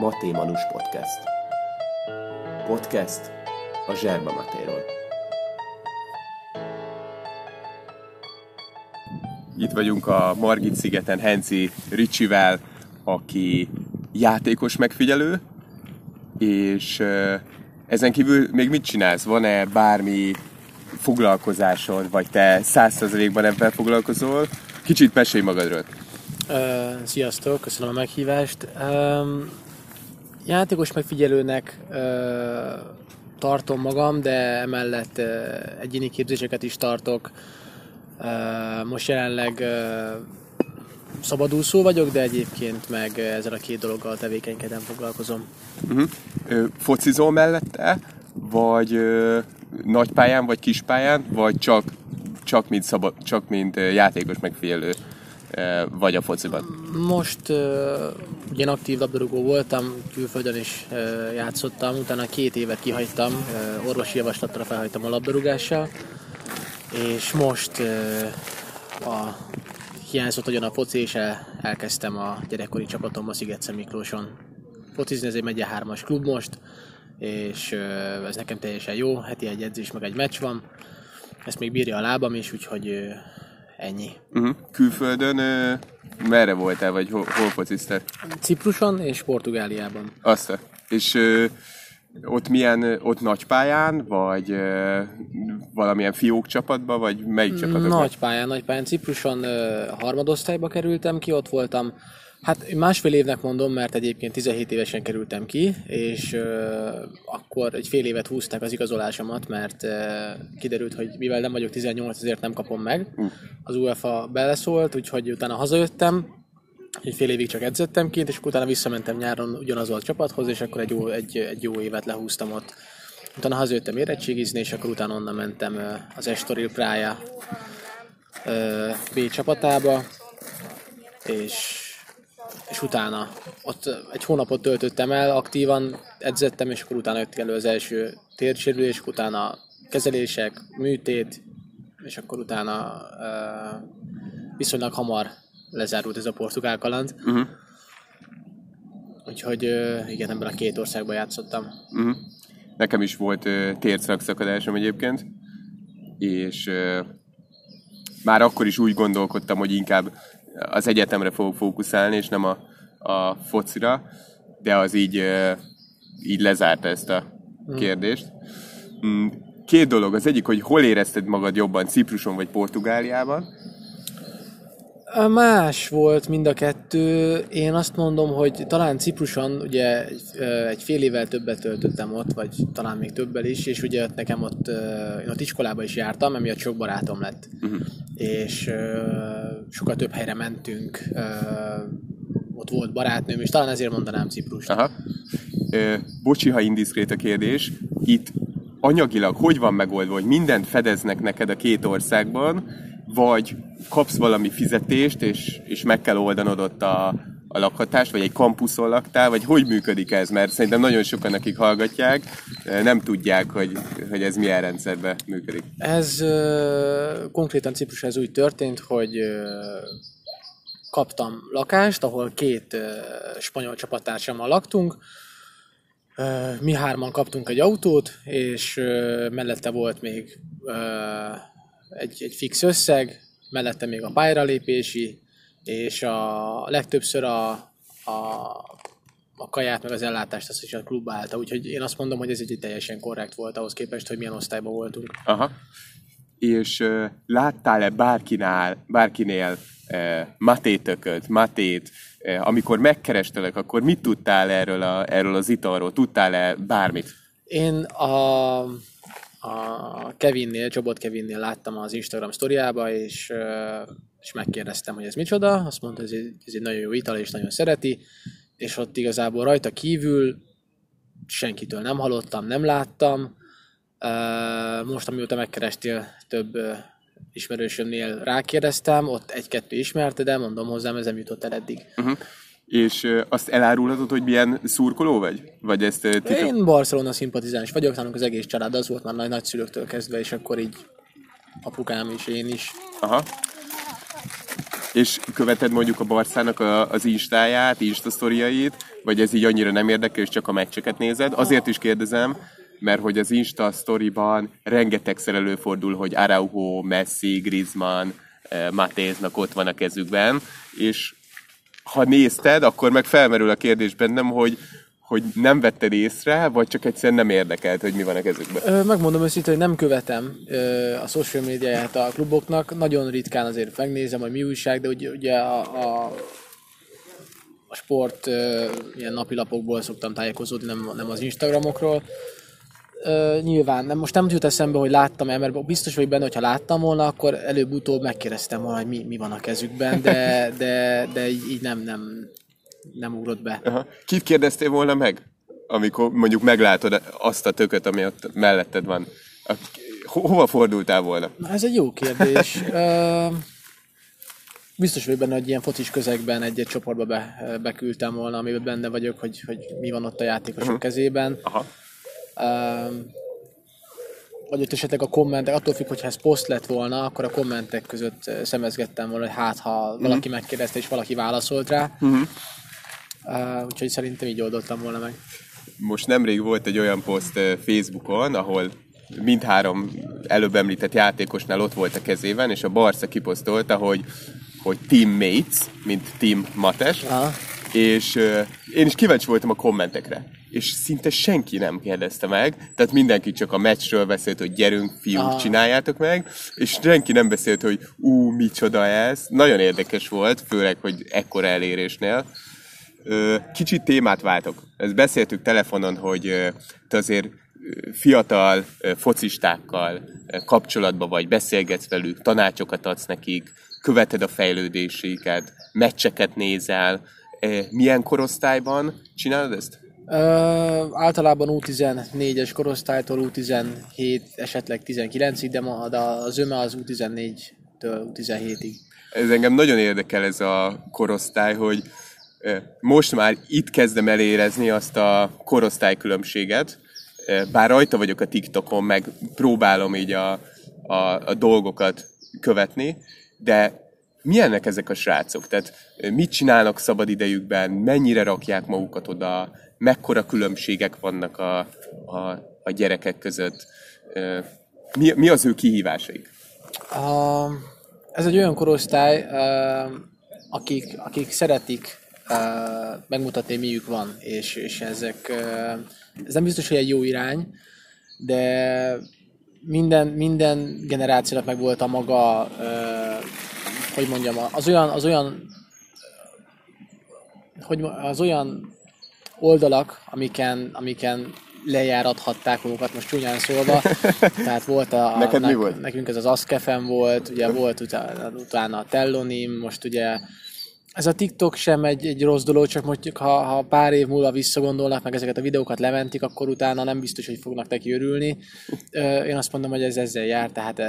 Maté Manus Podcast. Podcast a Zserba Matéról. Itt vagyunk a Margit szigeten Henci Ricsivel, aki játékos megfigyelő, és ezen kívül még mit csinálsz? Van-e bármi foglalkozásod, vagy te százszerzalékban ebben foglalkozol? Kicsit mesélj magadról. Uh, sziasztok, köszönöm a meghívást. Um, játékos megfigyelőnek uh, tartom magam, de emellett uh, egyéni képzéseket is tartok. Uh, most jelenleg uh, szabadúszó vagyok, de egyébként meg ezzel a két dologgal tevékenykedem foglalkozom. Uh-huh. Focizol mellette, vagy ö, nagypályán, vagy kispályán, vagy csak, csak, mint, szabad, csak mint játékos megfigyelő vagy a fociban? Most uh, ugye aktív labdarúgó voltam, külföldön is uh, játszottam, utána két évet kihagytam, uh, orvosi javaslatra felhagytam a labdarúgással, és most uh, a hiányzott nagyon a foci, és el, elkezdtem a gyerekkori csapatom a Sziget Miklóson. Focizni, ez egy megye hármas klub most, és uh, ez nekem teljesen jó, heti egy edzés, meg egy meccs van, ezt még bírja a lábam is, úgyhogy uh, Ennyi. Uh-huh. Külföldön uh, merre voltál, vagy hol, hol fociztál? Cipruson és Portugáliában. Azt. És uh, ott milyen, ott nagy pályán, vagy uh, valamilyen fiók csapatba, vagy melyik csapatban? Nagy pályán, nagy pályán. Cipruson uh, harmadosztályba kerültem ki, ott voltam Hát másfél évnek mondom, mert egyébként 17 évesen kerültem ki, és uh, akkor egy fél évet húzták az igazolásomat, mert uh, kiderült, hogy mivel nem vagyok 18, ezért nem kapom meg. Hm. Az UEFA beleszólt, úgyhogy utána hazajöttem, egy fél évig csak edzettem kint, és utána visszamentem nyáron ugyanaz a csapathoz, és akkor egy jó, egy, egy jó évet lehúztam ott. Utána hazajöttem érettségizni, és akkor utána onnan mentem az Estoril Prája B csapatába, és és utána ott egy hónapot töltöttem el, aktívan edzettem, és akkor utána jött elő az első térsérülés, utána kezelések, műtét, és akkor utána uh, viszonylag hamar lezárult ez a portugál kaland. Uh-huh. Úgyhogy uh, igen, ebben a két országban játszottam. Uh-huh. Nekem is volt uh, tércrakszakadásom egyébként, és uh, már akkor is úgy gondolkodtam, hogy inkább az egyetemre fogok fókuszálni, és nem a, a focira, de az így, így lezárta ezt a hmm. kérdést. Mm, két dolog. Az egyik, hogy hol érezted magad jobban, Cipruson vagy Portugáliában? Más volt mind a kettő. Én azt mondom, hogy talán Cipruson ugye egy, fél évvel többet töltöttem ott, vagy talán még többel is, és ugye nekem ott, én ott iskolába is jártam, emiatt sok barátom lett. Uh-huh. És sokkal több helyre mentünk, ott volt barátnőm, és talán ezért mondanám Ciprust. Aha. Ö, bocsi, ha indiszkrét a kérdés, itt anyagilag hogy van megoldva, hogy mindent fedeznek neked a két országban, vagy kapsz valami fizetést, és, és meg kell oldanod ott a, a lakhatást, vagy egy kampuszon laktál, vagy hogy működik ez? Mert szerintem nagyon sokan, akik hallgatják, nem tudják, hogy, hogy ez milyen rendszerben működik. Ez uh, konkrétan Ciprus ez úgy történt, hogy uh, kaptam lakást, ahol két uh, spanyol csapattársammal laktunk, mi hárman kaptunk egy autót, és mellette volt még egy, egy fix összeg, mellette még a pályára lépési, és a legtöbbször a, a, a kaját meg az ellátást azt is a klub állta, úgyhogy én azt mondom, hogy ez egy teljesen korrekt volt ahhoz képest, hogy milyen osztályban voltunk. Aha. És uh, láttál-e bárkinál, bárkinél uh, matétököt, matét, uh, amikor megkerestelek, akkor mit tudtál erről, a, erről az italról? Tudtál-e bármit? Én a a Kevinnél, Csobot Kevinnél láttam az Instagram sztoriába, és, és megkérdeztem, hogy ez micsoda, azt mondta, hogy ez egy, ez egy nagyon jó ital, és nagyon szereti, és ott igazából rajta kívül senkitől nem hallottam, nem láttam. Most, amióta megkerestél, több ismerősömnél rákérdeztem, ott egy-kettő ismerte, de mondom hozzám, ez nem jutott el eddig. Uh-huh. És azt elárulhatod, hogy milyen szurkoló vagy? Vagy ezt titok... Én Barcelona szimpatizáns vagyok, nálunk az egész család az volt már nagy nagyszülőktől kezdve, és akkor így apukám és én is. Aha. És követed mondjuk a Barszának a, az instáját, instasztoriait, vagy ez így annyira nem érdekel, és csak a meccseket nézed? Azért is kérdezem, mert hogy az Insta sztoriban rengetegszer előfordul, hogy Araujo, Messi, Griezmann, eh, Matéznak ott van a kezükben, és ha nézted, akkor meg felmerül a kérdés bennem, hogy, hogy nem vetted észre, vagy csak egyszerűen nem érdekelt, hogy mi van a kezükben. Megmondom őszintén, hogy nem követem ö, a social médiáját a kluboknak. Nagyon ritkán azért megnézem, hogy mi újság, de ugye, ugye a, a, a sport ö, ilyen napilapokból szoktam tájékozódni, nem, nem az Instagramokról. Ö, nyilván, nem, most nem jut eszembe, hogy láttam-e, mert biztos vagyok benne, hogyha láttam volna, akkor előbb-utóbb megkérdeztem volna, hogy mi, mi van a kezükben, de, de, de így, így nem, nem, nem ugrott be. Aha. Kit kérdeztél volna meg, amikor mondjuk meglátod azt a tököt, ami ott melletted van? A, ho- hova fordultál volna? Na, ez egy jó kérdés. Ö, biztos vagyok benne, hogy ilyen focis közegben egy-egy csoportba be, beküldtem volna, amiben benne vagyok, hogy, hogy mi van ott a játékosok kezében. Aha. Vagy ott esetleg a kommentek, attól függ, hogyha ez poszt lett volna, akkor a kommentek között szemezgettem volna, hogy hát ha valaki megkérdezte és valaki válaszolt rá. Uh, úgyhogy szerintem így oldottam volna meg. Most nemrég volt egy olyan poszt Facebookon, ahol mindhárom előbb említett játékosnál ott volt a kezében, és a Barca kiposztolta, hogy, hogy teammates, mint Team Mates, Aha. És uh, én is kíváncsi voltam a kommentekre. És szinte senki nem kérdezte meg, tehát mindenki csak a meccsről beszélt, hogy gyerünk, fiúk, Aha. csináljátok meg, és senki nem beszélt, hogy ú, micsoda ez. Nagyon érdekes volt, főleg, hogy ekkora elérésnél. Kicsit témát váltok. Ezt beszéltük telefonon, hogy te azért fiatal focistákkal kapcsolatban vagy, beszélgetsz velük, tanácsokat adsz nekik, követed a fejlődéseiket, meccseket nézel. Milyen korosztályban csinálod ezt? Ö, általában U14-es korosztálytól U17, esetleg 19-ig, de, ma, de az öme az U14-től U17-ig. Ez engem nagyon érdekel ez a korosztály, hogy most már itt kezdem elérezni azt a korosztálykülönbséget, bár rajta vagyok a TikTokon, meg próbálom így a, a, a dolgokat követni, de milyennek ezek a srácok? Tehát mit csinálnak szabad idejükben, mennyire rakják magukat oda, mekkora különbségek vannak a, a, a gyerekek között, mi, mi az ő kihívásaik? A, ez egy olyan korosztály, ö, akik, akik szeretik ö, megmutatni, miük van, és, és ezek, ez nem biztos, hogy egy jó irány, de minden, minden generációnak meg volt a maga, ö, hogy mondjam, az olyan, az olyan hogy az olyan oldalak, amiken, amiken lejárathatták magukat, most csúnyán szólva. Tehát volt a... Neked mi volt? Nekünk ez az Askefen volt, ugye volt utána, utána a Tellonim, most ugye ez a TikTok sem egy, egy rossz dolog, csak mondjuk ha, ha pár év múlva visszagondolnak, meg ezeket a videókat lementik, akkor utána nem biztos, hogy fognak neki örülni. Én azt mondom, hogy ez ezzel jár, tehát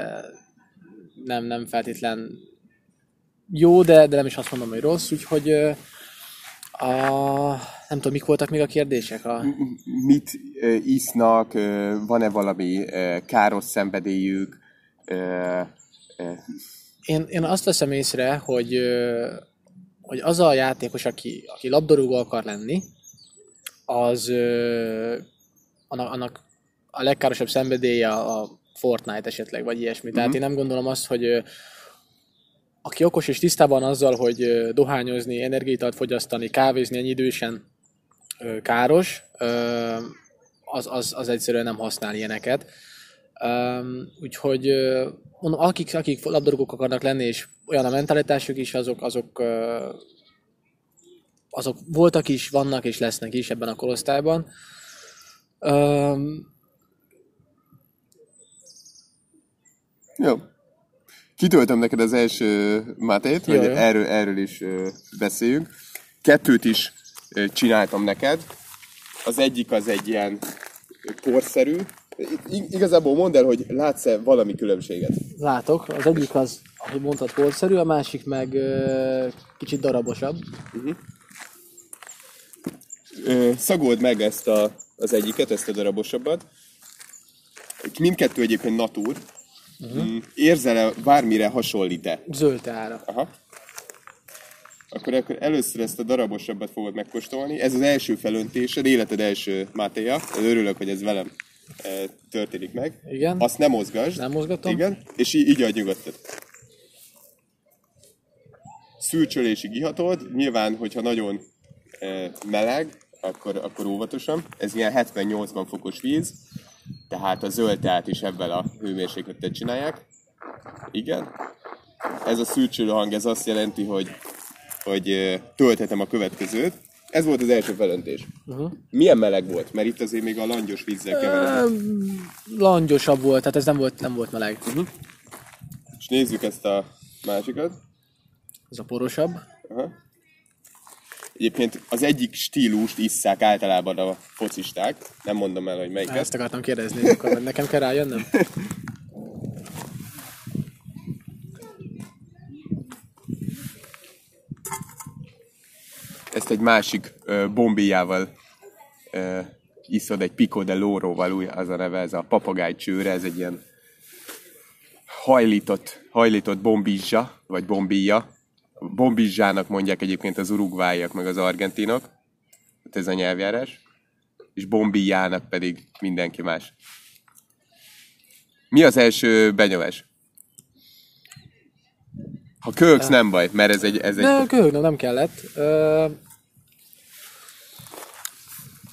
nem, nem feltétlen jó, de, de nem is azt mondom, hogy rossz, úgyhogy a, nem tudom, mik voltak még a kérdések? A, mit isznak, van-e valami káros szenvedélyük, én, én azt veszem észre, hogy, hogy az a játékos, aki, aki labdarúgó akar lenni, az annak, annak a legkárosabb szenvedélye a Fortnite esetleg, vagy ilyesmi. Tehát én nem gondolom azt, hogy aki okos és tisztában azzal, hogy dohányozni, energiát fogyasztani, kávézni ennyi idősen káros, az, az, az egyszerűen nem használ ilyeneket. Úgyhogy mondom, akik, akik labdarúgók akarnak lenni, és olyan a mentalitásuk is, azok, azok, azok voltak is, vannak és lesznek is ebben a korosztályban. Jó. Kitöltöm neked az első mátét, hogy erről, erről is beszéljünk. Kettőt is csináltam neked. Az egyik az egy ilyen porszerű. Igazából mondd el, hogy látsz-e valami különbséget? látok, az egyik az, ahogy mondtad, porszerű, a másik meg kicsit darabosabb. Ö, szagold meg ezt a, az egyiket, ezt a darabosabbat. Mindkettő egyébként natúr. Uh-huh. Érzel-e bármire hasonlít-e? Zöld teára. Aha. akkor, akkor először ezt a darabosabbat fogod megkóstolni. Ez az első felöntésed, életed első mátéja. Örülök, hogy ez velem e, történik meg. Igen. Azt nem mozgasd. Nem mozgatom. Igen. És így, így adj nyugodtan. Szürcsölésig ihatod. Nyilván, hogyha nagyon e, meleg, akkor, akkor óvatosan. Ez ilyen 70-80 fokos víz, tehát a zöld teát is ebben a hőmérsékletet csinálják. Igen. Ez a szürcsölő hang, ez azt jelenti, hogy, hogy tölthetem a következőt. Ez volt az első felöntés. Uh-huh. Milyen meleg volt? Mert itt azért még a langyos vízzel keveredett. Langyosabb volt, tehát ez nem volt, nem volt meleg. Uh-huh. És nézzük ezt a másikat. Ez a porosabb. Aha. Egyébként az egyik stílust isszák általában a focisták. Nem mondom el, hogy melyiket. Ezt akartam kérdezni, akkor nekem kell rájönnöm. Ezt egy másik ö, bombijával ö, iszod, egy Pico de Lóróval, az a neve, ez a papagáj csőre, ez egy ilyen hajlított, hajlított bombizsa, vagy bombilla. Bombizsának mondják egyébként az urugváiak, meg az argentinok. Hát ez a nyelvjárás. És bombillának pedig mindenki más. Mi az első benyomás? Ha kölksz, nem baj, mert ez egy... Ez egy... De köhögnöm nem kellett. Ö...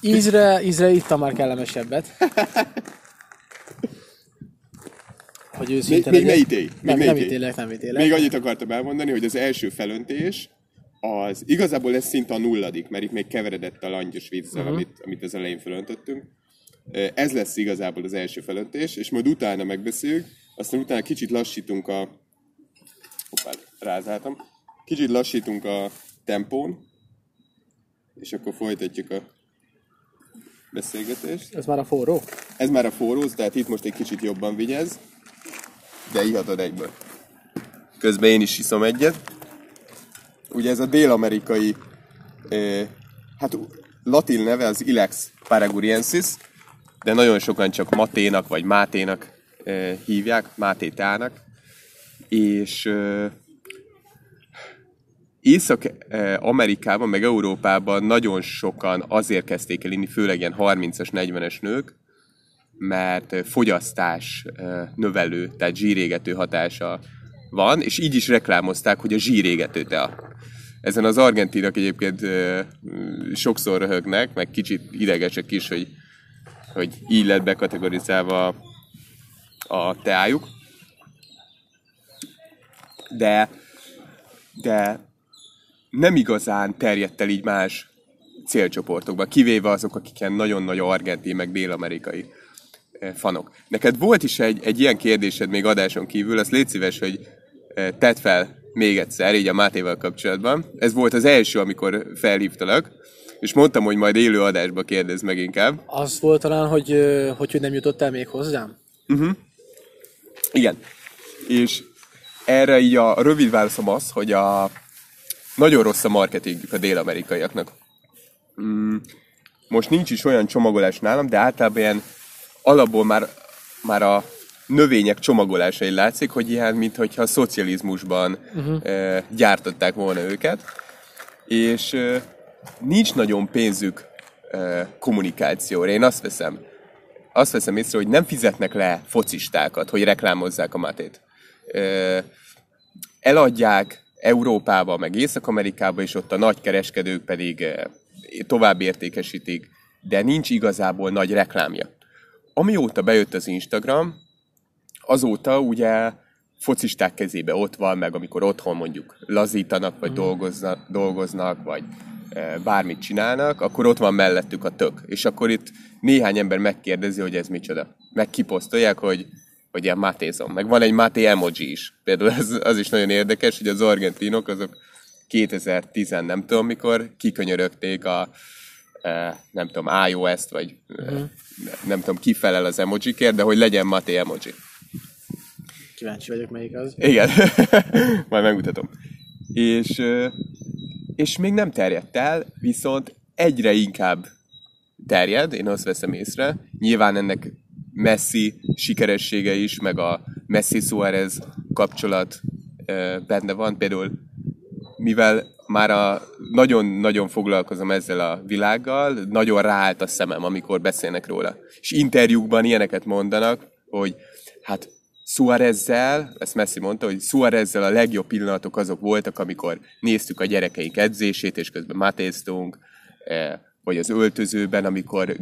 Ízre, ízre ittam már kellemesebbet. Hogy Még, őszinte még ne legyek. ítélj. Még Nem, ne nem ítélek, nem ítélek. Még annyit akartam elmondani, hogy az első felöntés, az igazából ez szinte a nulladik, mert itt még keveredett a langyos vízzel, uh-huh. amit, amit az elején felöntöttünk. Ez lesz igazából az első felöntés, és majd utána megbeszéljük, aztán utána kicsit lassítunk a... Hoppá, rázáltam. Kicsit lassítunk a tempón, és akkor folytatjuk a beszélgetést. Ez már a forró? Ez már a forró, tehát itt most egy kicsit jobban vigyez, de ihatod egyből. Közben én is iszom egyet. Ugye ez a dél-amerikai, eh, hát latin neve az Ilex paraguriensis, de nagyon sokan csak Maténak vagy Máténak eh, hívják, Máté teának. És eh, Észak-Amerikában, meg Európában nagyon sokan azért kezdték el inni, főleg ilyen 30-as, 40-es nők, mert fogyasztás növelő, tehát zsírégető hatása van, és így is reklámozták, hogy a zsírégető tea. Ezen az argentinak egyébként sokszor röhögnek, meg kicsit idegesek is, hogy, hogy így lett bekategorizálva a, teájuk. De, de nem igazán terjedt el így más célcsoportokba, kivéve azok, akik ilyen nagyon nagy argentin, meg dél-amerikai fanok. Neked volt is egy, egy ilyen kérdésed még adáson kívül, azt légy szíves, hogy tedd fel még egyszer, így a Mátéval kapcsolatban. Ez volt az első, amikor felhívtalak, és mondtam, hogy majd élő adásba kérdez meg inkább. Az volt talán, hogy, hogy, hogy nem jutott el még hozzám? Igen. És erre így a rövid válaszom az, hogy a nagyon rossz a marketingük a dél-amerikaiaknak. Mm, most nincs is olyan csomagolás nálam, de általában ilyen alapból már, már a növények csomagolásai látszik, hogy ilyen, mintha a szocializmusban uh-huh. e, gyártották volna őket. És e, nincs nagyon pénzük e, kommunikációra. Én azt veszem, azt veszem észre, hogy nem fizetnek le focistákat, hogy reklámozzák a matét. Ö, eladják Európába, meg Észak-Amerikába, és ott a nagy kereskedők pedig tovább értékesítik, de nincs igazából nagy reklámja. Amióta bejött az Instagram, azóta ugye focisták kezébe ott van, meg amikor otthon mondjuk lazítanak, vagy dolgoznak, dolgoznak, vagy eh, bármit csinálnak, akkor ott van mellettük a tök. És akkor itt néhány ember megkérdezi, hogy ez micsoda. Meg kiposztolják, hogy, hogy ilyen mátézom. Meg van egy máté emoji is. Például az, az is nagyon érdekes, hogy az argentinok azok 2010 nem tudom mikor kikönyörögték a nem tudom, iOS-t, vagy uh-huh. nem tudom, ki felel az emojikért, de hogy legyen máté emoji. Kíváncsi vagyok, melyik az. Igen, majd megmutatom. És, és még nem terjedt el, viszont egyre inkább terjed, én azt veszem észre. Nyilván ennek Messi sikeressége is, meg a Messi Suarez kapcsolat benne van. Például mivel már a, nagyon-nagyon foglalkozom ezzel a világgal, nagyon ráállt a szemem, amikor beszélnek róla. És interjúkban ilyeneket mondanak, hogy hát Suárezzel, ezt Messi mondta, hogy Suárezzel a legjobb pillanatok azok voltak, amikor néztük a gyerekeink edzését, és közben matéztunk, eh, vagy az öltözőben, amikor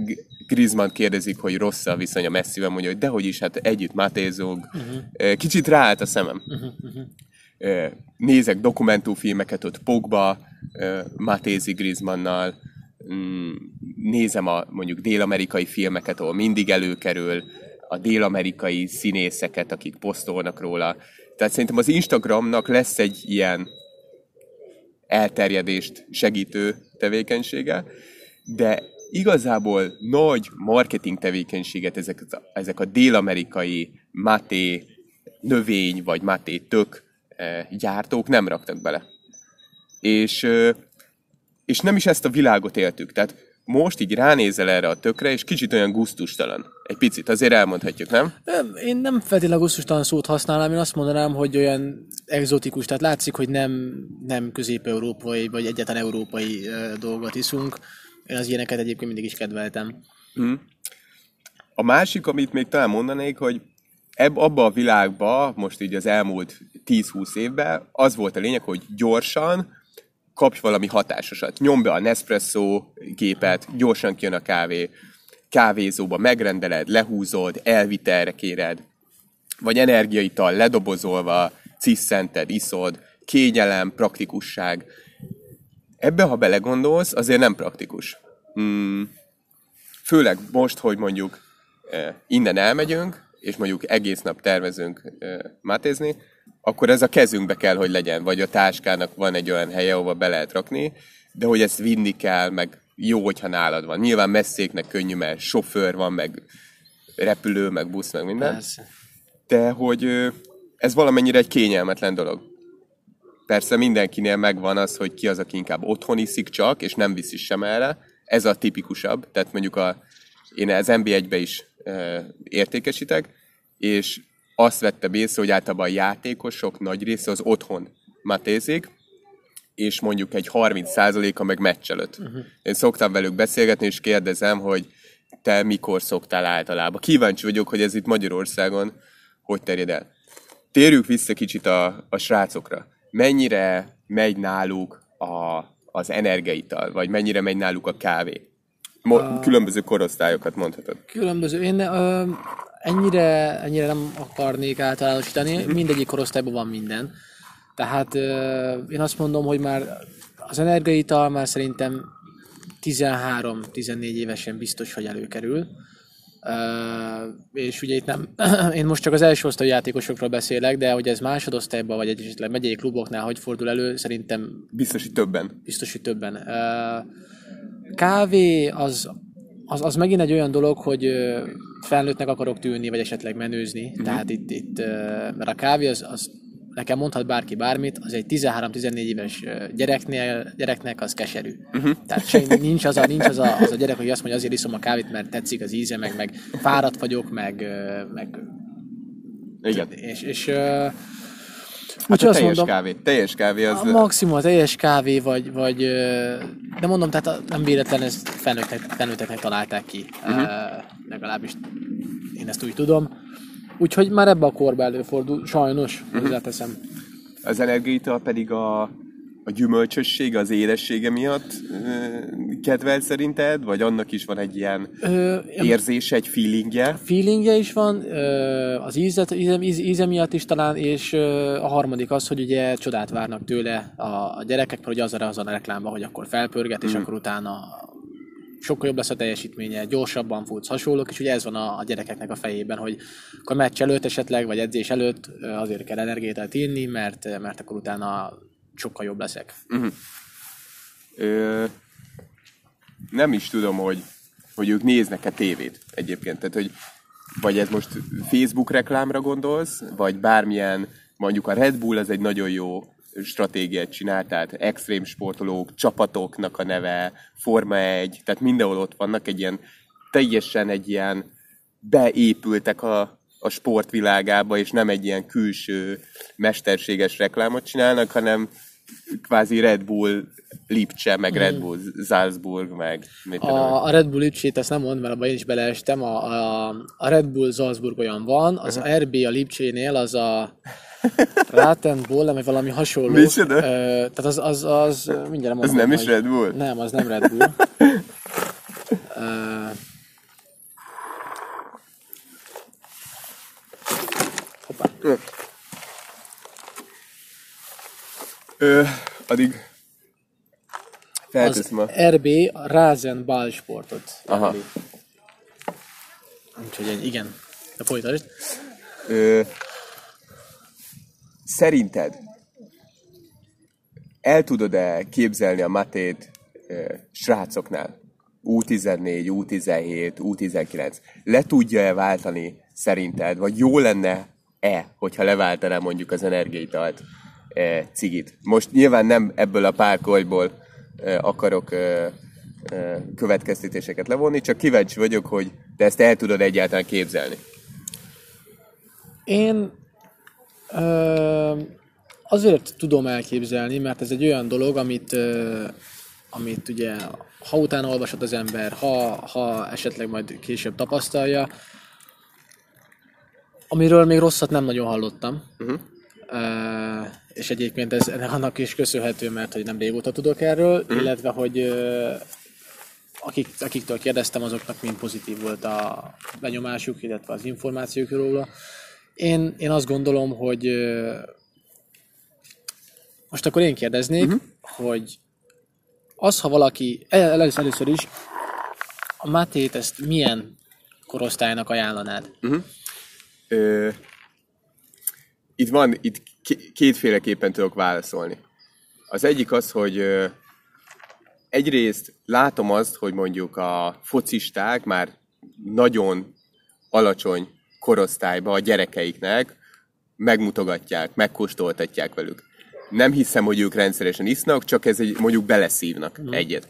Griezmann kérdezik, hogy rossz a viszony a Messivel, mondja, hogy dehogy is, hát együtt matézunk. Uh-huh. Kicsit ráállt a szemem. Uh-huh, uh-huh. Nézek dokumentumfilmeket ott Pogba, Matézi Griezmannnal, mm, nézem a mondjuk dél-amerikai filmeket, ahol mindig előkerül, a dél-amerikai színészeket, akik posztolnak róla. Tehát szerintem az Instagramnak lesz egy ilyen elterjedést segítő tevékenysége, de igazából nagy marketing tevékenységet ezek, ezek a dél-amerikai maté növény vagy maté tök gyártók nem raktak bele. És, és nem is ezt a világot éltük. Tehát most így ránézel erre a tökre, és kicsit olyan gusztustalan. Egy picit, azért elmondhatjuk, nem? Én nem feltétlenül gusztustalan szót használnám, én azt mondanám, hogy olyan egzotikus, tehát látszik, hogy nem, nem közép-európai, vagy egyáltalán európai dolgot iszunk. Én az ilyeneket egyébként mindig is kedveltem. Hmm. A másik, amit még talán mondanék, hogy ebb, abba a világba, most így az elmúlt 10-20 évben, az volt a lényeg, hogy gyorsan, kapj valami hatásosat. Nyomd be a Nespresso gépet, gyorsan kijön a kávé, kávézóba megrendeled, lehúzod, elvitelre kéred, vagy energiaital ledobozolva, ciszented, iszod, kényelem, praktikusság. Ebbe, ha belegondolsz, azért nem praktikus. Hmm. Főleg most, hogy mondjuk eh, innen elmegyünk, és mondjuk egész nap tervezünk eh, mátézni, akkor ez a kezünkbe kell, hogy legyen, vagy a táskának van egy olyan helye, ahova be lehet rakni, de hogy ezt vinni kell, meg jó, hogyha nálad van. Nyilván messzéknek könnyű, mert sofőr van, meg repülő, meg busz, meg minden. Persze. De hogy ez valamennyire egy kényelmetlen dolog. Persze mindenkinél megvan az, hogy ki az, aki inkább otthon iszik csak, és nem viszi sem erre. Ez a tipikusabb, tehát mondjuk a, én az NB1-be is e, értékesítek, és azt vette észre, hogy általában a játékosok nagy része az otthon matézik, és mondjuk egy 30%-a meg meccs előtt. Uh-huh. Én szoktam velük beszélgetni, és kérdezem, hogy te mikor szoktál általában. Kíváncsi vagyok, hogy ez itt Magyarországon hogy terjed el. Térjük vissza kicsit a, a srácokra. Mennyire megy náluk a, az energiaital, vagy mennyire megy náluk a kávé? Mo- különböző korosztályokat mondhatod. Különböző. Én ö, ennyire, ennyire nem akarnék általánosítani, mindegyik korosztályban van minden. Tehát én azt mondom, hogy már az energiaital már szerintem 13-14 évesen biztos, hogy előkerül. Uh, és ugye itt nem, én most csak az első osztályú játékosokról beszélek, de hogy ez másodosztályban, vagy esetleg megyei kluboknál hogy fordul elő, szerintem... Biztos, hogy többen. Biztos, hogy többen. Uh, kávé az, az, az megint egy olyan dolog, hogy felnőttnek akarok tűnni, vagy esetleg menőzni. Mm-hmm. Tehát itt, itt, mert a kávé az, az nekem mondhat bárki bármit, az egy 13-14 éves gyereknél, gyereknek az keserű. Uh-huh. Tehát nincs, az a, nincs az, a, az a gyerek, hogy azt mondja, azért iszom a kávét, mert tetszik az íze, meg, meg fáradt vagyok, meg, meg igen. És, és Hát a teljes mondom, kávé. Teljes kávé az... A maximum a teljes kávé, vagy, vagy de mondom, tehát nem véletlen ezt felnőttek, felnőtteknek találták ki. Uh-huh. Uh, legalábbis én ezt úgy tudom. Úgyhogy már ebbe a korba előfordul, sajnos, uh-huh. hozzáteszem. Az energiaital pedig a a gyümölcsössége, az édessége miatt kedvel szerinted? Vagy annak is van egy ilyen ö, érzése, egy feelingje? Feelingje is van, az íze, íze, íze miatt is talán, és a harmadik az, hogy ugye csodát várnak tőle a gyerekek, mert ugye az a, az a reklámban, hogy akkor felpörget, és mm. akkor utána sokkal jobb lesz a teljesítménye, gyorsabban futsz, hasonlók, és ugye ez van a, a gyerekeknek a fejében, hogy akkor meccs előtt esetleg, vagy edzés előtt azért kell energiát inni, mert, mert akkor utána sokkal jobb leszek. Uh-huh. Ö, nem is tudom, hogy, hogy ők néznek-e tévét egyébként. Tehát, hogy vagy ez most Facebook reklámra gondolsz, vagy bármilyen, mondjuk a Red Bull az egy nagyon jó stratégiát csinál, tehát extrém sportolók, csapatoknak a neve, Forma 1, tehát mindenhol ott vannak egy ilyen, teljesen egy ilyen beépültek a, a sportvilágába, és nem egy ilyen külső mesterséges reklámot csinálnak, hanem kvázi Red Bull Lipcse, meg Red Bull Salzburg, meg mit. A, a Red Bull Lipcsét ezt nem mond, mert abban én is beleestem. A, a, a Red Bull Salzburg olyan van, az RB a Lipcsénél az a Ratenbull, vagy valami hasonló. Micsoda? Ö, tehát az, az, az mindjárt Ez mondom, nem is Red Bull? Nem, az nem Red Bull. Ö, hoppá. Ö, addig Az a... RB Rasen Ballsportot. Aha. Úgyhogy igen. De folytasd. Ö, szerinted el tudod-e képzelni a matét ö, srácoknál? U14, U17, U19. Le tudja-e váltani szerinted? Vagy jó lenne-e, hogyha leváltaná mondjuk az energiaitalt cigit? Most nyilván nem ebből a párkolyból e, akarok e, e, következtetéseket levonni, csak kíváncsi vagyok, hogy te ezt el tudod egyáltalán képzelni. Én ö, azért tudom elképzelni, mert ez egy olyan dolog, amit, ö, amit ugye, ha utána olvasott az ember, ha, ha esetleg majd később tapasztalja, amiről még rosszat nem nagyon hallottam. Uh-huh. Uh, és egyébként ez annak is köszönhető, mert hogy nem régóta tudok erről, uh-huh. illetve hogy uh, akik, akiktől kérdeztem, azoknak mind pozitív volt a benyomásuk, illetve az információk róla. Én, én azt gondolom, hogy most akkor én kérdeznék, uh-huh. hogy az, ha valaki, el- először, először is, a Matét ezt milyen korosztálynak ajánlanád? Ö, itt van, itt kétféleképpen tudok válaszolni. Az egyik az, hogy egyrészt látom azt, hogy mondjuk a focisták már nagyon alacsony korosztályba a gyerekeiknek megmutogatják, megkóstoltatják velük. Nem hiszem, hogy ők rendszeresen isznak, csak ez egy, mondjuk beleszívnak mm. egyet.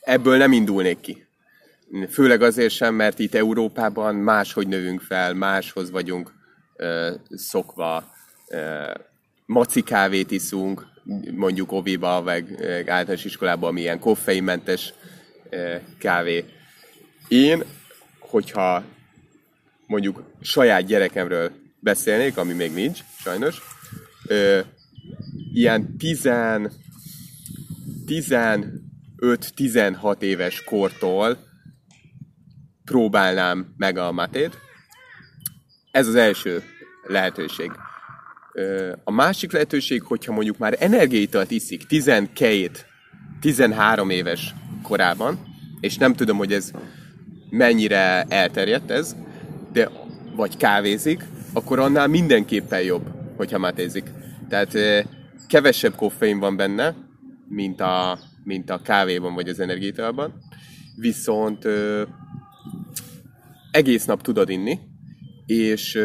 Ebből nem indulnék ki. Főleg azért sem, mert itt Európában máshogy növünk fel, máshoz vagyunk szokva. Maci kávét iszunk, mondjuk oviba, ö, általános iskolában, ami ilyen koffeinmentes kávé. Én, hogyha mondjuk saját gyerekemről beszélnék, ami még nincs, sajnos, ö, ilyen 10, 15-16 éves kortól próbálnám meg a matét. Ez az első lehetőség. A másik lehetőség, hogyha mondjuk már energiaitalt iszik 12-13 éves korában, és nem tudom, hogy ez mennyire elterjedt ez, de vagy kávézik, akkor annál mindenképpen jobb, hogyha matézik. Tehát kevesebb koffein van benne, mint a, mint a kávéban vagy az energiaitalban, viszont egész nap tudod inni, és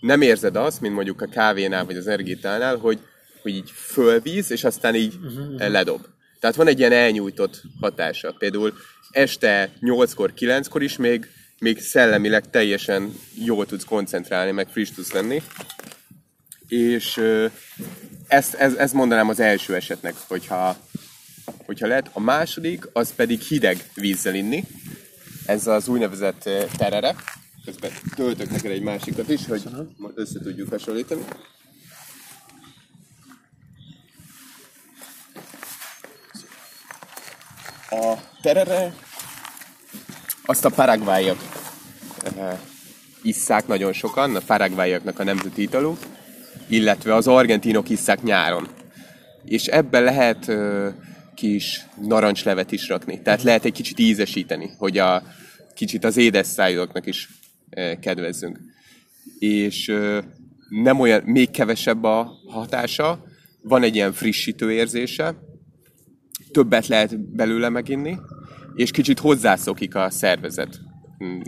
nem érzed azt, mint mondjuk a kávénál vagy az energiátálnál, hogy, hogy így fölvíz, és aztán így uh-huh. ledob. Tehát van egy ilyen elnyújtott hatása. Például este 8-kor, 9-kor is még, még szellemileg teljesen jól tudsz koncentrálni, meg friss tudsz lenni. És ezt, ez, ezt mondanám az első esetnek, hogyha, hogyha lehet. A második, az pedig hideg vízzel inni. Ez az úgynevezett terere. Közben töltök neked egy másikat is, hogy össze tudjuk hasonlítani. A terere azt a paraguayak eh, isszák nagyon sokan, a paraguayaknak a nemzeti italuk, illetve az argentinok isszák nyáron. És ebbe lehet ö, kis narancslevet is rakni. Tehát lehet egy kicsit ízesíteni, hogy a kicsit az édes szájúaknak is kedvezzünk. És nem olyan, még kevesebb a hatása, van egy ilyen frissítő érzése, többet lehet belőle meginni, és kicsit hozzászokik a szervezet. Mm,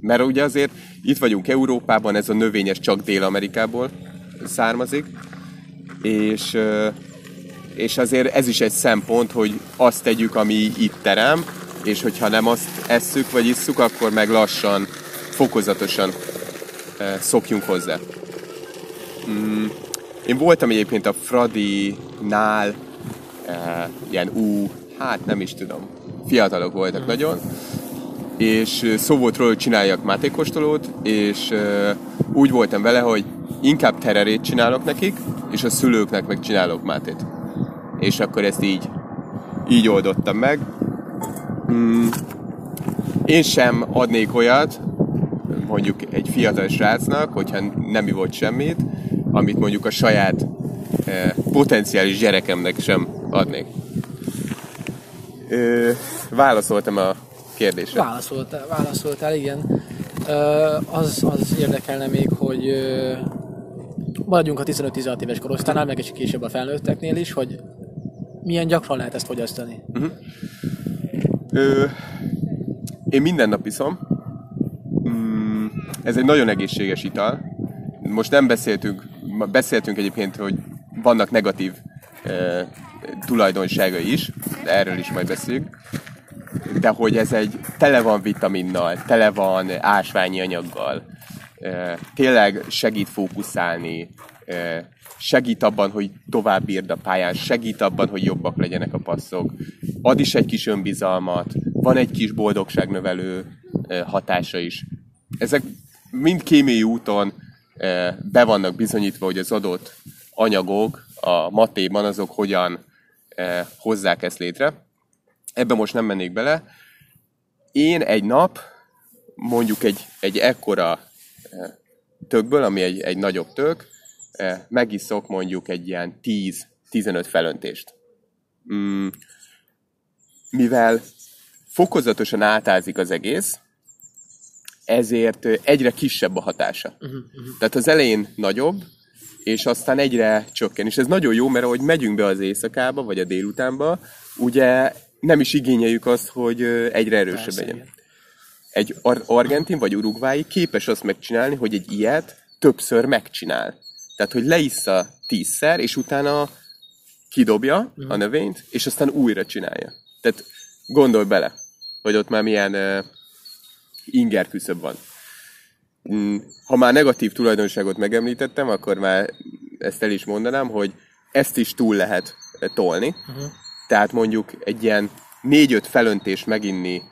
Mert ugye azért itt vagyunk Európában, ez a növényes csak Dél-Amerikából származik, és, és azért ez is egy szempont, hogy azt tegyük, ami itt terem, és hogyha nem azt esszük vagy isszuk, akkor meg lassan, fokozatosan ö, szokjunk hozzá. Mm, Én voltam egyébként a Fradi-nál, e, ilyen ú, hát nem is tudom, fiatalok voltak nagyon, és szó volt róla, hogy csináljak mátékostolót, és úgy voltam vele, hogy inkább tererét csinálok nekik, és a szülőknek meg csinálok mátét. És akkor ezt így, így oldottam meg. Mm, én sem adnék olyat, mondjuk egy fiatal srácnak, hogyha nem volt semmit, amit mondjuk a saját eh, potenciális gyerekemnek sem adnék. Ö, válaszoltam a kérdésre. Válaszoltál, válaszoltál igen. Ö, az, az érdekelne még, hogy ö, maradjunk a 15-16 éves korosztálynál, meg egy később a felnőtteknél is, hogy milyen gyakran lehet ezt fogyasztani. Ö, én minden nap iszom. Ez egy nagyon egészséges ital. Most nem beszéltünk, beszéltünk egyébként, hogy vannak negatív ö, tulajdonságai is, erről is majd beszélünk. De hogy ez egy tele van vitaminnal, tele van ásványi anyaggal, ö, tényleg segít fókuszálni, ö, segít abban, hogy tovább bírd a pályán, segít abban, hogy jobbak legyenek a passzok, ad is egy kis önbizalmat, van egy kis boldogságnövelő hatása is. Ezek mind kémiai úton ö, be vannak bizonyítva, hogy az adott anyagok a matéban azok hogyan ö, hozzák ezt létre. Ebbe most nem mennék bele. Én egy nap, mondjuk egy, egy ekkora ö, tökből, ami egy, egy nagyobb tök, megiszok mondjuk egy ilyen 10-15 felöntést. Mm, mivel fokozatosan átázik az egész, ezért egyre kisebb a hatása. Uh-huh, uh-huh. Tehát az elején nagyobb, és aztán egyre csökken. És ez nagyon jó, mert ahogy megyünk be az éjszakába, vagy a délutánba, ugye nem is igényeljük azt, hogy egyre erősebb Persze, legyen. igen. Egy ar- argentin vagy urugvái képes azt megcsinálni, hogy egy ilyet többször megcsinál. Tehát, hogy leissza tízszer, és utána kidobja Mhm. a növényt, és aztán újra csinálja. Tehát gondolj bele, hogy ott már milyen inger küszöb van. Mm, Ha már negatív tulajdonságot megemlítettem, akkor már ezt el is mondanám, hogy ezt is túl lehet eh, tolni. Uh-huh. Tehát mondjuk egy ilyen 4-5 felöntés meginni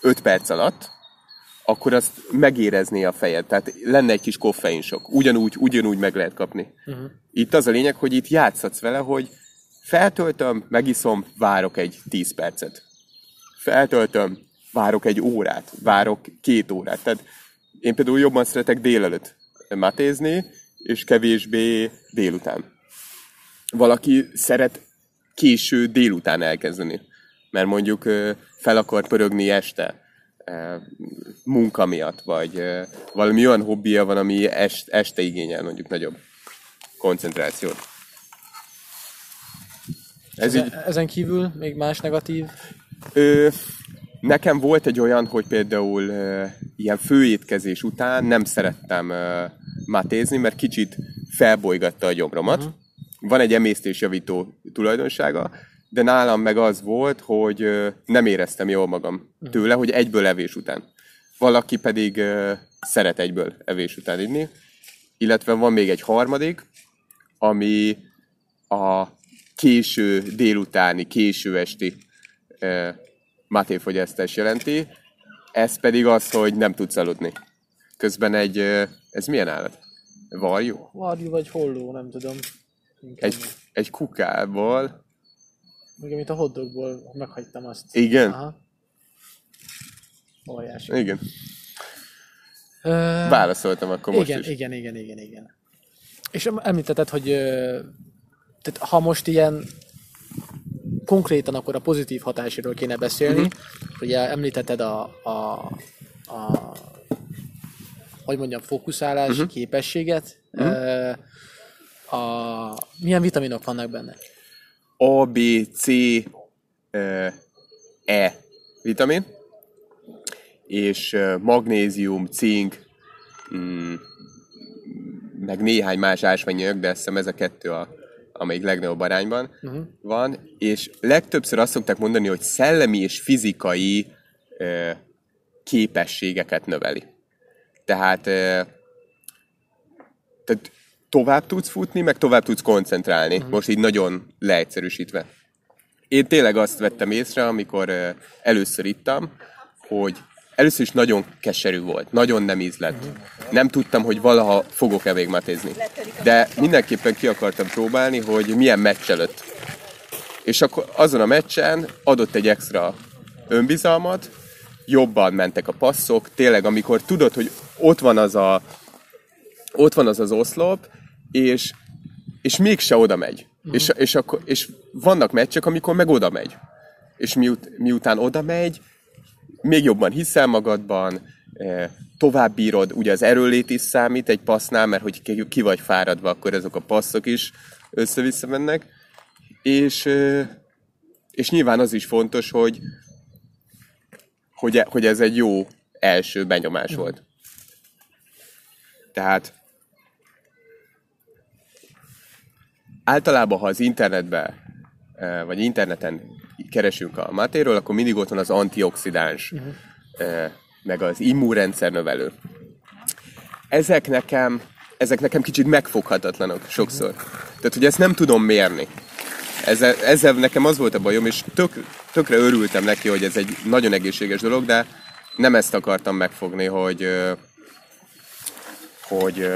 5 perc alatt, akkor azt megérezné a fejed. Tehát lenne egy kis koffeinsok. Ugyanúgy, ugyanúgy meg lehet kapni. Uh-huh. Itt az a lényeg, hogy itt játszhatsz vele, hogy feltöltöm, megiszom, várok egy 10 percet. Feltöltöm, várok egy órát, várok két órát. Tehát én például jobban szeretek délelőtt matézni, és kevésbé délután. Valaki szeret késő délután elkezdeni, mert mondjuk fel akar pörögni este munka miatt, vagy valami olyan hobbija van, ami est, este igényel mondjuk nagyobb koncentrációt. Ez így, Ezen, ezen kívül még más negatív Ö, nekem volt egy olyan, hogy például ö, ilyen főétkezés után nem szerettem ö, matézni, mert kicsit felbolygatta a gyomromat. Uh-huh. Van egy emésztésjavító tulajdonsága, de nálam meg az volt, hogy ö, nem éreztem jól magam tőle, hogy egyből evés után. Valaki pedig ö, szeret egyből evés után inni. Illetve van még egy harmadik, ami a késő délutáni, késő esti ö, matéfogyasztás jelenti. Ez pedig az, hogy nem tudsz aludni. Közben egy, ez milyen állat? Varjú? varjú vagy holló, nem tudom. Inkább. Egy, egy kukából. Még amit a hotdogból meghagytam azt. Igen? Aha. Óriási. Igen. Ö, Válaszoltam akkor most igen, is. igen, igen, igen, igen. És em- említetted, hogy tehát ha most ilyen konkrétan akkor a pozitív hatásáról kéne beszélni, uh-huh. ugye említetted a, a, a hogy mondjam, fókuszálás, uh-huh. képességet. Uh-huh. A, milyen vitaminok vannak benne? A, B, C, E vitamin, és magnézium, cink, mm, meg néhány más ásványanyag, de azt hiszem ez a kettő, a, amelyik legnagyobb arányban uh-huh. van, és legtöbbször azt szokták mondani, hogy szellemi és fizikai ö, képességeket növeli. Tehát, ö, tehát tovább tudsz futni, meg tovább tudsz koncentrálni. Uh-huh. Most így nagyon leegyszerűsítve. Én tényleg azt vettem észre, amikor uh, először ittam, hogy először is nagyon keserű volt, nagyon nem ízlett. Nem tudtam, hogy valaha fogok-e végmatézni. De mindenképpen ki akartam próbálni, hogy milyen meccs előtt. És akkor azon a meccsen adott egy extra önbizalmat, jobban mentek a passzok, tényleg amikor tudod, hogy ott van az a, ott van az, az oszlop, és, és mégse oda megy. Uh-huh. És, és, akkor, és vannak meccsek, amikor meg oda megy. És miut, miután oda megy, még jobban hiszel magadban, tovább bírod, ugye az erőlét is számít egy passznál, mert hogy ki vagy fáradva, akkor ezek a passzok is össze-vissza mennek. És, és nyilván az is fontos, hogy, hogy, e, hogy ez egy jó első benyomás volt. Tehát általában, ha az internetbe, vagy interneten keresünk a matéről, akkor mindig ott van az antioxidáns, uh-huh. meg az immunrendszer növelő. Ezek nekem, ezek nekem kicsit megfoghatatlanok sokszor. Uh-huh. Tehát, hogy ezt nem tudom mérni. Ezzel, ezzel nekem az volt a bajom, és tök, tökre örültem neki, hogy ez egy nagyon egészséges dolog, de nem ezt akartam megfogni, hogy, hogy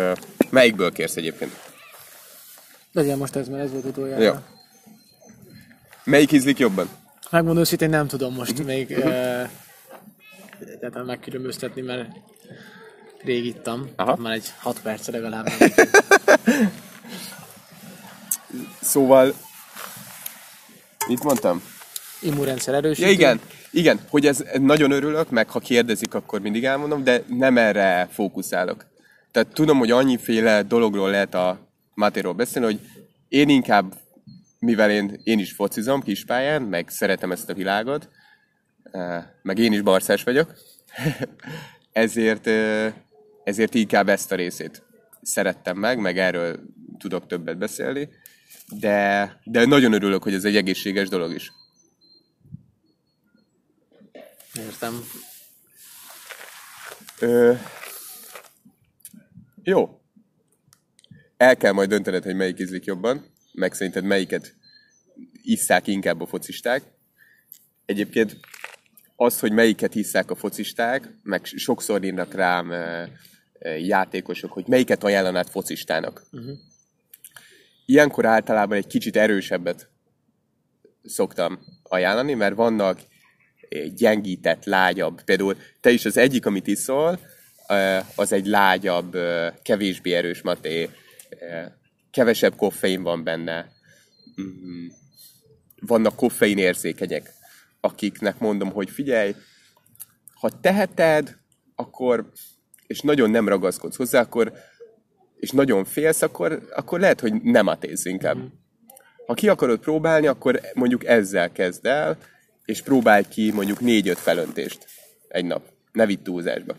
melyikből kérsz egyébként. Legyen most ez, mert ez volt utoljára. Ja. Melyik ízlik jobban? Megmondom őszintén, nem tudom most uh-huh. még. Uh, egyáltalán megkülönböztetni, mert rég ittam. Aha. Már egy 6 perc legalább. szóval, mit mondtam? Immunrendszer erősítő. Ja, igen, igen, hogy ez nagyon örülök, meg ha kérdezik, akkor mindig elmondom, de nem erre fókuszálok. Tehát tudom, hogy annyiféle dologról lehet a Mátéról beszélni, hogy én inkább mivel én, én is focizom kispályán, meg szeretem ezt a világot, meg én is barszás vagyok, ezért, ezért inkább ezt a részét szerettem meg, meg erről tudok többet beszélni, de, de nagyon örülök, hogy ez egy egészséges dolog is. Értem. Ö, jó. El kell majd döntened, hogy melyik ízlik jobban meg szerinted melyiket isszák inkább a focisták. Egyébként az, hogy melyiket hiszák a focisták, meg sokszor írnak rám e, e, játékosok, hogy melyiket ajánlanád focistának. Uh-huh. Ilyenkor általában egy kicsit erősebbet szoktam ajánlani, mert vannak gyengített, lágyabb. Például te is az egyik, amit iszol, az egy lágyabb, kevésbé erős maté, kevesebb koffein van benne, mm, vannak koffein érzékenyek, akiknek mondom, hogy figyelj, ha teheted, akkor, és nagyon nem ragaszkodsz hozzá, akkor, és nagyon félsz, akkor, akkor lehet, hogy nem atézz inkább. Ha ki akarod próbálni, akkor mondjuk ezzel kezd el, és próbálj ki mondjuk négy-öt felöntést egy nap. Ne vidd túlzásba.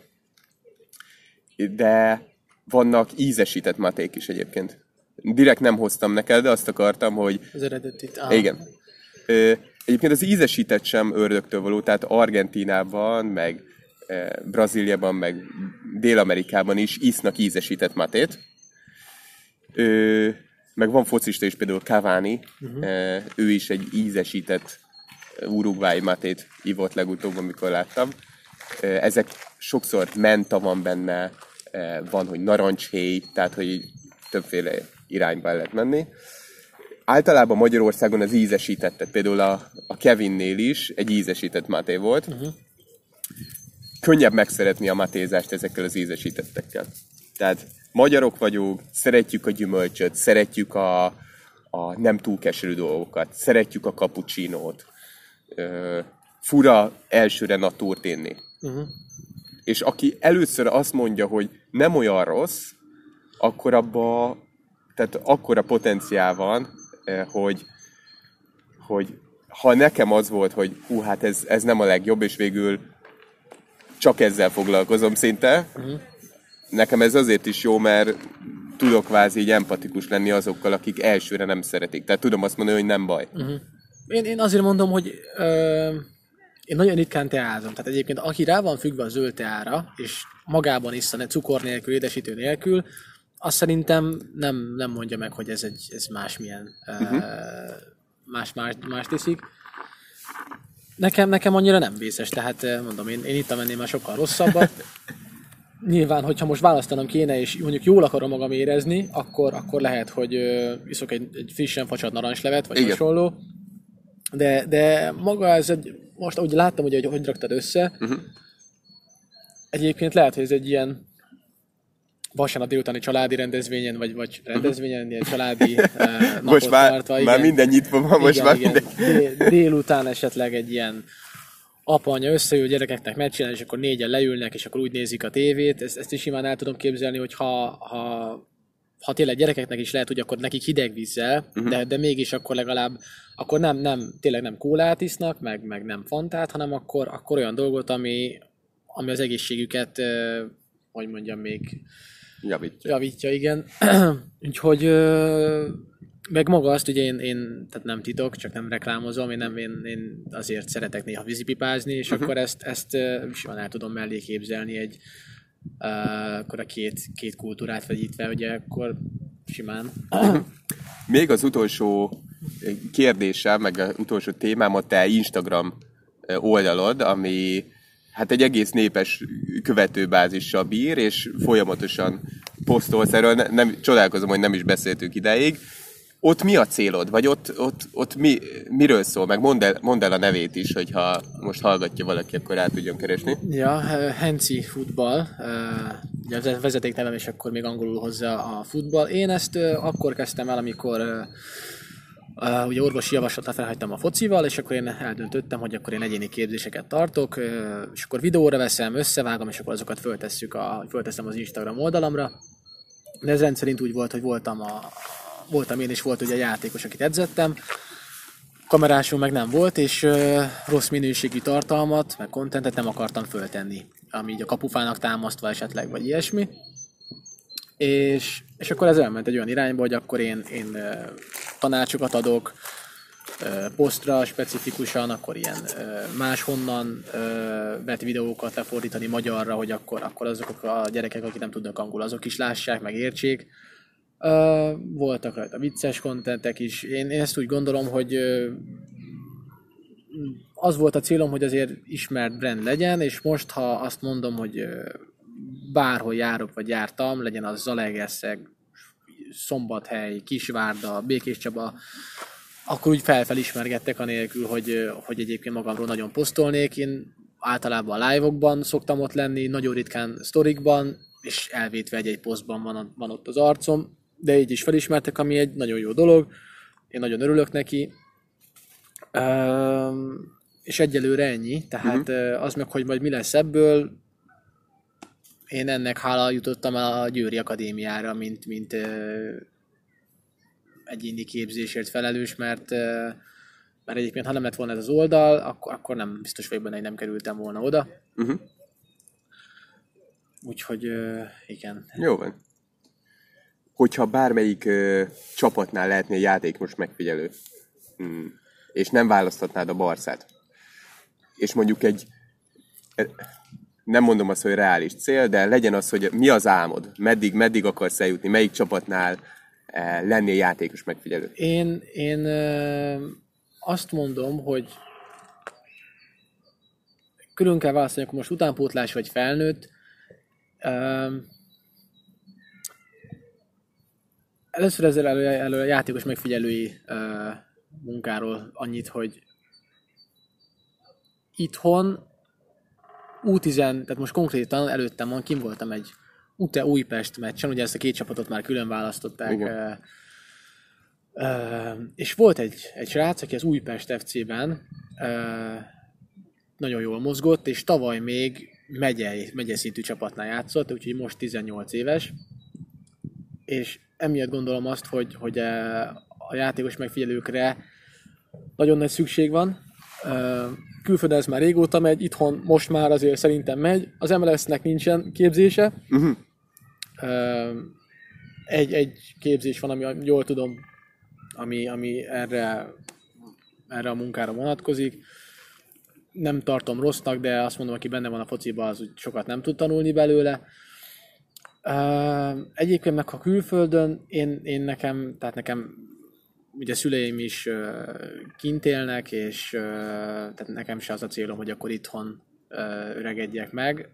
De vannak ízesített maték is egyébként direkt nem hoztam neked, de azt akartam, hogy... Az eredetit. Ah. Igen. Ö, egyébként az ízesített sem ördögtől való, tehát Argentínában, meg e, Brazíliában, meg Dél-Amerikában is isznak ízesített matét. Ö, meg van focista is, például Cavani, uh-huh. e, ő is egy ízesített urugvái matét ivott legutóbb, amikor láttam. Ezek sokszor menta van benne, van, hogy narancshéj, tehát hogy többféle irányba lehet menni. Általában Magyarországon az ízesítettet, például a, a Kevinnél is egy ízesített maté volt. Uh-huh. Könnyebb megszeretni a matézást ezekkel az ízesítettekkel. Tehát magyarok vagyunk, szeretjük a gyümölcsöt, szeretjük a, a nem túl keserű dolgokat, szeretjük a kapucsinót. fura elsőre natúrt inni. Uh-huh. És aki először azt mondja, hogy nem olyan rossz, akkor abba tehát akkora potenciál van, eh, hogy, hogy ha nekem az volt, hogy hú, hát ez, ez nem a legjobb, és végül csak ezzel foglalkozom szinte, uh-huh. nekem ez azért is jó, mert tudok kvázi így empatikus lenni azokkal, akik elsőre nem szeretik. Tehát tudom azt mondani, hogy nem baj. Uh-huh. Én, én azért mondom, hogy ö, én nagyon ritkán teázom. Tehát egyébként aki rá van függve a zöld teára, és magában iszta, ne cukor nélkül, édesítő nélkül, azt szerintem nem, nem mondja meg, hogy ez, egy, ez másmilyen, uh-huh. más, más, más tiszik. Nekem, nekem annyira nem vészes, tehát eh, mondom, én, én itt menném már sokkal rosszabbat. Nyilván, hogyha most választanom kéne, és mondjuk jól akarom magam érezni, akkor, akkor lehet, hogy iszok egy, egy frissen facsart narancslevet, vagy Igen. hasonló. De, de maga ez egy, most ahogy láttam, hogy, hogy, hogy raktad össze, Mhm. egyébként lehet, hogy ez egy ilyen vasárnap délutáni családi rendezvényen, vagy, vagy rendezvényen, ilyen családi uh, napot Most már, tartva, már igen. minden nyitva van, most igen, már igen. minden... Dél, délután esetleg egy ilyen apa-anya összeül gyerekeknek meccsen, és akkor négyen leülnek, és akkor úgy nézik a tévét. Ezt, ezt is simán el tudom képzelni, hogy ha, ha, ha tényleg gyerekeknek is lehet, hogy akkor nekik hideg vízzel, uh-huh. de, de mégis akkor legalább, akkor nem, nem, tényleg nem kólát isznak, meg, meg nem fantát, hanem akkor, akkor olyan dolgot, ami, ami az egészségüket, ö, hogy mondjam még, Javítja. javítja, igen. Úgyhogy ö, meg maga azt, ugye én, én tehát nem titok, csak nem reklámozom, én, nem, én, én azért szeretek néha vízipipázni, és uh-huh. akkor ezt, ezt simán el tudom mellé képzelni egy uh, akkor a két, két kultúrát vegyítve, ugye akkor simán. Még az utolsó kérdésem, meg az utolsó témám a te Instagram oldalod, ami hát egy egész népes követőbázissal bír, és folyamatosan posztolsz erről, ne- nem, csodálkozom, hogy nem is beszéltünk ideig. Ott mi a célod? Vagy ott, ott, ott mi, miről szól? Meg mondd el, mondd el a nevét is, hogyha most hallgatja valaki, akkor rá tudjon keresni. Ja, ö, Henci futball, ö, ugye vezetéknevem, és akkor még angolul hozzá a futball. Én ezt ö, akkor kezdtem el, amikor ö, ugye orvosi javaslatra felhagytam a focival, és akkor én eldöntöttem, hogy akkor én egyéni képzéseket tartok, ö, és akkor videóra veszem, összevágom, és akkor azokat föltesszük a, fölteszem az Instagram oldalamra. De ez rendszerint úgy volt, hogy voltam, a, voltam én, és volt ugye a játékos, akit edzettem, kamerásom meg nem volt, és ö, rossz minőségű tartalmat, meg kontentet nem akartam föltenni, ami így a kapufának támasztva esetleg, vagy ilyesmi. És, és akkor ez elment egy olyan irányba, hogy akkor én, én tanácsokat adok, posztra specifikusan, akkor ilyen máshonnan vett videókat lefordítani magyarra, hogy akkor, akkor azok a gyerekek, akik nem tudnak angol, azok is lássák, meg értsék. Voltak rajta vicces kontentek is. Én, ezt úgy gondolom, hogy az volt a célom, hogy azért ismert brand legyen, és most, ha azt mondom, hogy bárhol járok, vagy jártam, legyen az Zalaegerszeg, Szombathely, Kisvárda, Békés Csaba, akkor úgy felfelismergettek anélkül, hogy, hogy egyébként magamról nagyon posztolnék. Én általában a live-okban szoktam ott lenni, nagyon ritkán sztorikban, és elvétve egy-egy posztban van, van ott az arcom, de így is felismertek, ami egy nagyon jó dolog. Én nagyon örülök neki. Üm, és egyelőre ennyi, tehát uh-huh. az meg, hogy majd mi lesz ebből, én ennek hála jutottam el a Győri Akadémiára, mint, mint ö, egyéni képzésért felelős, mert, ö, mert egyébként ha nem lett volna ez az oldal, akkor, akkor nem biztos vagyok benne, hogy nem kerültem volna oda. Uh-huh. Úgyhogy ö, igen. Jó van. Hogyha bármelyik ö, csapatnál lehetnél játékos megfigyelő, mm, és nem választhatnád a Barszát, és mondjuk egy, nem mondom azt, hogy reális cél, de legyen az, hogy mi az álmod, meddig, meddig akarsz eljutni, melyik csapatnál e, lennél játékos megfigyelő. Én, én ö, azt mondom, hogy külön kell választani, akkor most utánpótlás vagy felnőtt. Először ezzel elő, elő játékos megfigyelői ö, munkáról annyit, hogy itthon U10, tehát most konkrétan előttem van, kim voltam egy UTE Újpest meccsen, ugye ezt a két csapatot már külön választották. Igen. ö, Ö, és volt egy, egy srác, aki az Újpest FC-ben ö, nagyon jól mozgott, és tavaly még megyei, megyeszintű csapatnál játszott, úgyhogy most 18 éves, és emiatt gondolom azt, hogy, hogy a játékos megfigyelőkre nagyon nagy szükség van. Külföldön ez már régóta megy, itthon most már azért szerintem megy. Az MLS-nek nincsen képzése. Uh-huh. Egy, egy képzés van, ami jól tudom, ami, ami erre, erre a munkára vonatkozik. Nem tartom rossznak, de azt mondom, aki benne van a fociba, az úgy sokat nem tud tanulni belőle. Egyébként meg ha külföldön, én, én nekem, tehát nekem ugye szüleim is kint élnek, és tehát nekem se az a célom, hogy akkor itthon öregedjek meg.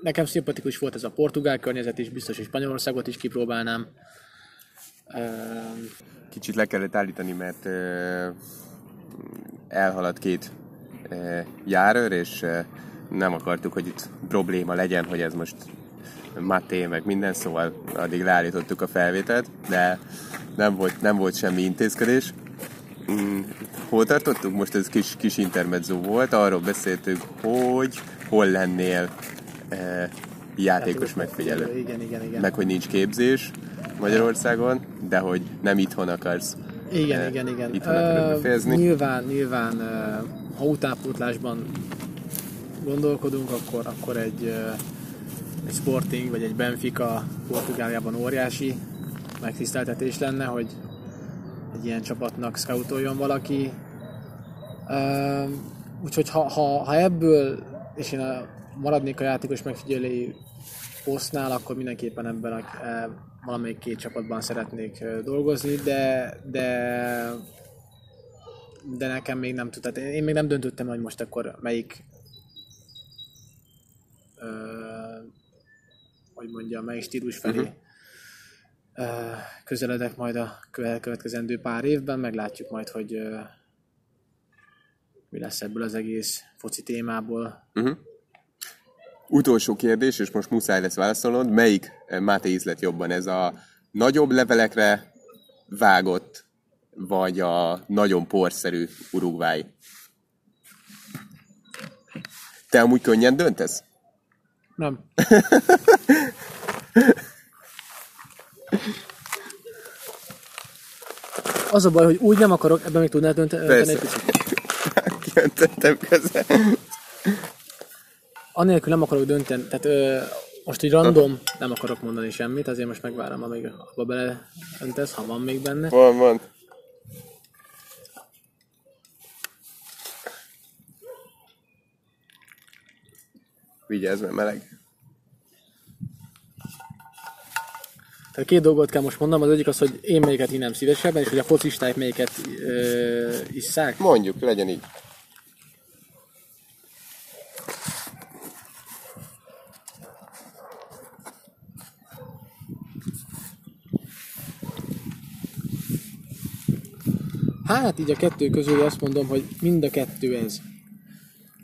Nekem szimpatikus volt ez a portugál környezet is, biztos, hogy Spanyolországot is kipróbálnám. Kicsit le kellett állítani, mert elhaladt két járőr, és nem akartuk, hogy itt probléma legyen, hogy ez most Maté, meg minden, szóval addig leállítottuk a felvételt, de nem volt, nem volt semmi intézkedés. Mm, hol tartottuk? Most ez kis, kis intermezzo volt, arról beszéltünk, hogy hol lennél e, játékos megfigyelő. Igen, igen, igen. Meg hogy nincs képzés Magyarországon, de hogy nem itthon akarsz Igen, eh, igen, igen. itthon akarod befejezni. Nyilván, nyilván, ha utánpótlásban gondolkodunk, akkor, akkor egy, egy Sporting vagy egy Benfica Portugáliában óriási megtiszteltetés lenne, hogy egy ilyen csapatnak scoutoljon valaki. Úgyhogy ha, ha, ha ebből, és én a, maradnék a játékos megfigyelői posztnál, akkor mindenképpen ebben a, e, valamelyik két csapatban szeretnék dolgozni, de, de de nekem még nem tud, én még nem döntöttem, hogy most akkor melyik ö, hogy mondjam, melyik stílus felé Mhm. Közeledek majd a kö- következendő pár évben, meglátjuk majd, hogy mi lesz ebből az egész foci témából. Utolsó kérdés, és most muszáj lesz válaszolnod, melyik Máté ízlet jobban? Ez a nagyobb levelekre vágott, vagy a nagyon porszerű urugváj? Te amúgy könnyen döntesz? Nem. Az a baj, hogy úgy nem akarok, ebben még tudnál dönteni Persze. egy picit. Kijöntettem. Anélkül nem akarok dönteni, tehát ö, most így random nem akarok mondani semmit, azért most megvárom, amíg abba bele öntesz, ha van még benne. Van, van. Vigyázz, mert meleg. Tehát két dolgot kell most mondanom, az egyik az, hogy én melyiket innem szívesebben, és hogy a focistáik melyiket ö, isszák. Mondjuk, legyen így. Hát így a kettő közül azt mondom, hogy mind a kettő ez.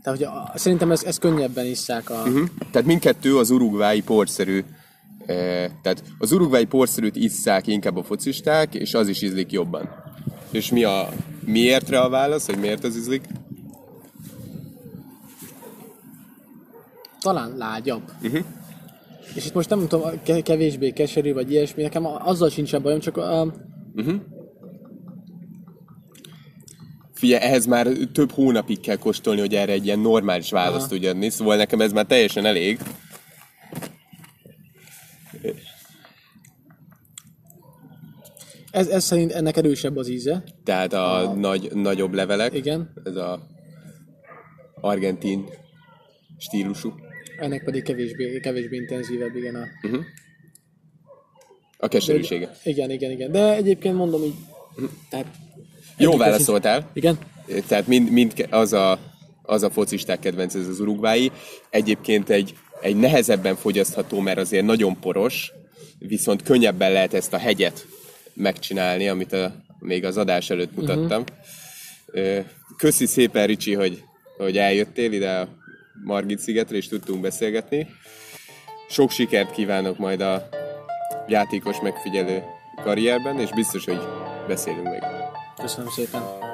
Tehát, hogy a, szerintem ez, ez könnyebben isszák a... Uh-huh. Tehát mindkettő az urugvái porszerű. Eh, tehát az urugvái porszerűt isszák inkább a focisták, és az is ízlik jobban. És mi a miértre a válasz, hogy miért az ízlik? talán lágyabb. Uh-huh. És itt most nem tudom, ke- kevésbé keserű, vagy ilyesmi, nekem azzal sincsen bajom, csak a, Figyelj, ehhez már több hónapig kell kóstolni, hogy erre egy ilyen normális választ tudj adni, szóval nekem ez már teljesen elég. Ez, ez szerint ennek erősebb az íze. Tehát a nagy, nagyobb levelek, Igen. ez a argentin stílusú. Ennek pedig kevésbé, kevésbé intenzívebb, igen. A, A keserűsége. igen, igen, igen. De egyébként mondom így, tehát... Jó válaszoltál. sincs- Igen. Tehát mind, mind az a, az a focisták kedvenc, ez az urugvái. Egyébként egy, egy nehezebben fogyasztható, mert azért nagyon poros, viszont könnyebben lehet ezt a hegyet megcsinálni, amit a, még az adás előtt mutattam. Uh-huh. Köszi szépen, Ricsi, hogy, hogy eljöttél ide a Margit szigetre, és tudtunk beszélgetni. Sok sikert kívánok majd a játékos megfigyelő karrierben, és biztos, hogy beszélünk még. Köszönöm szépen.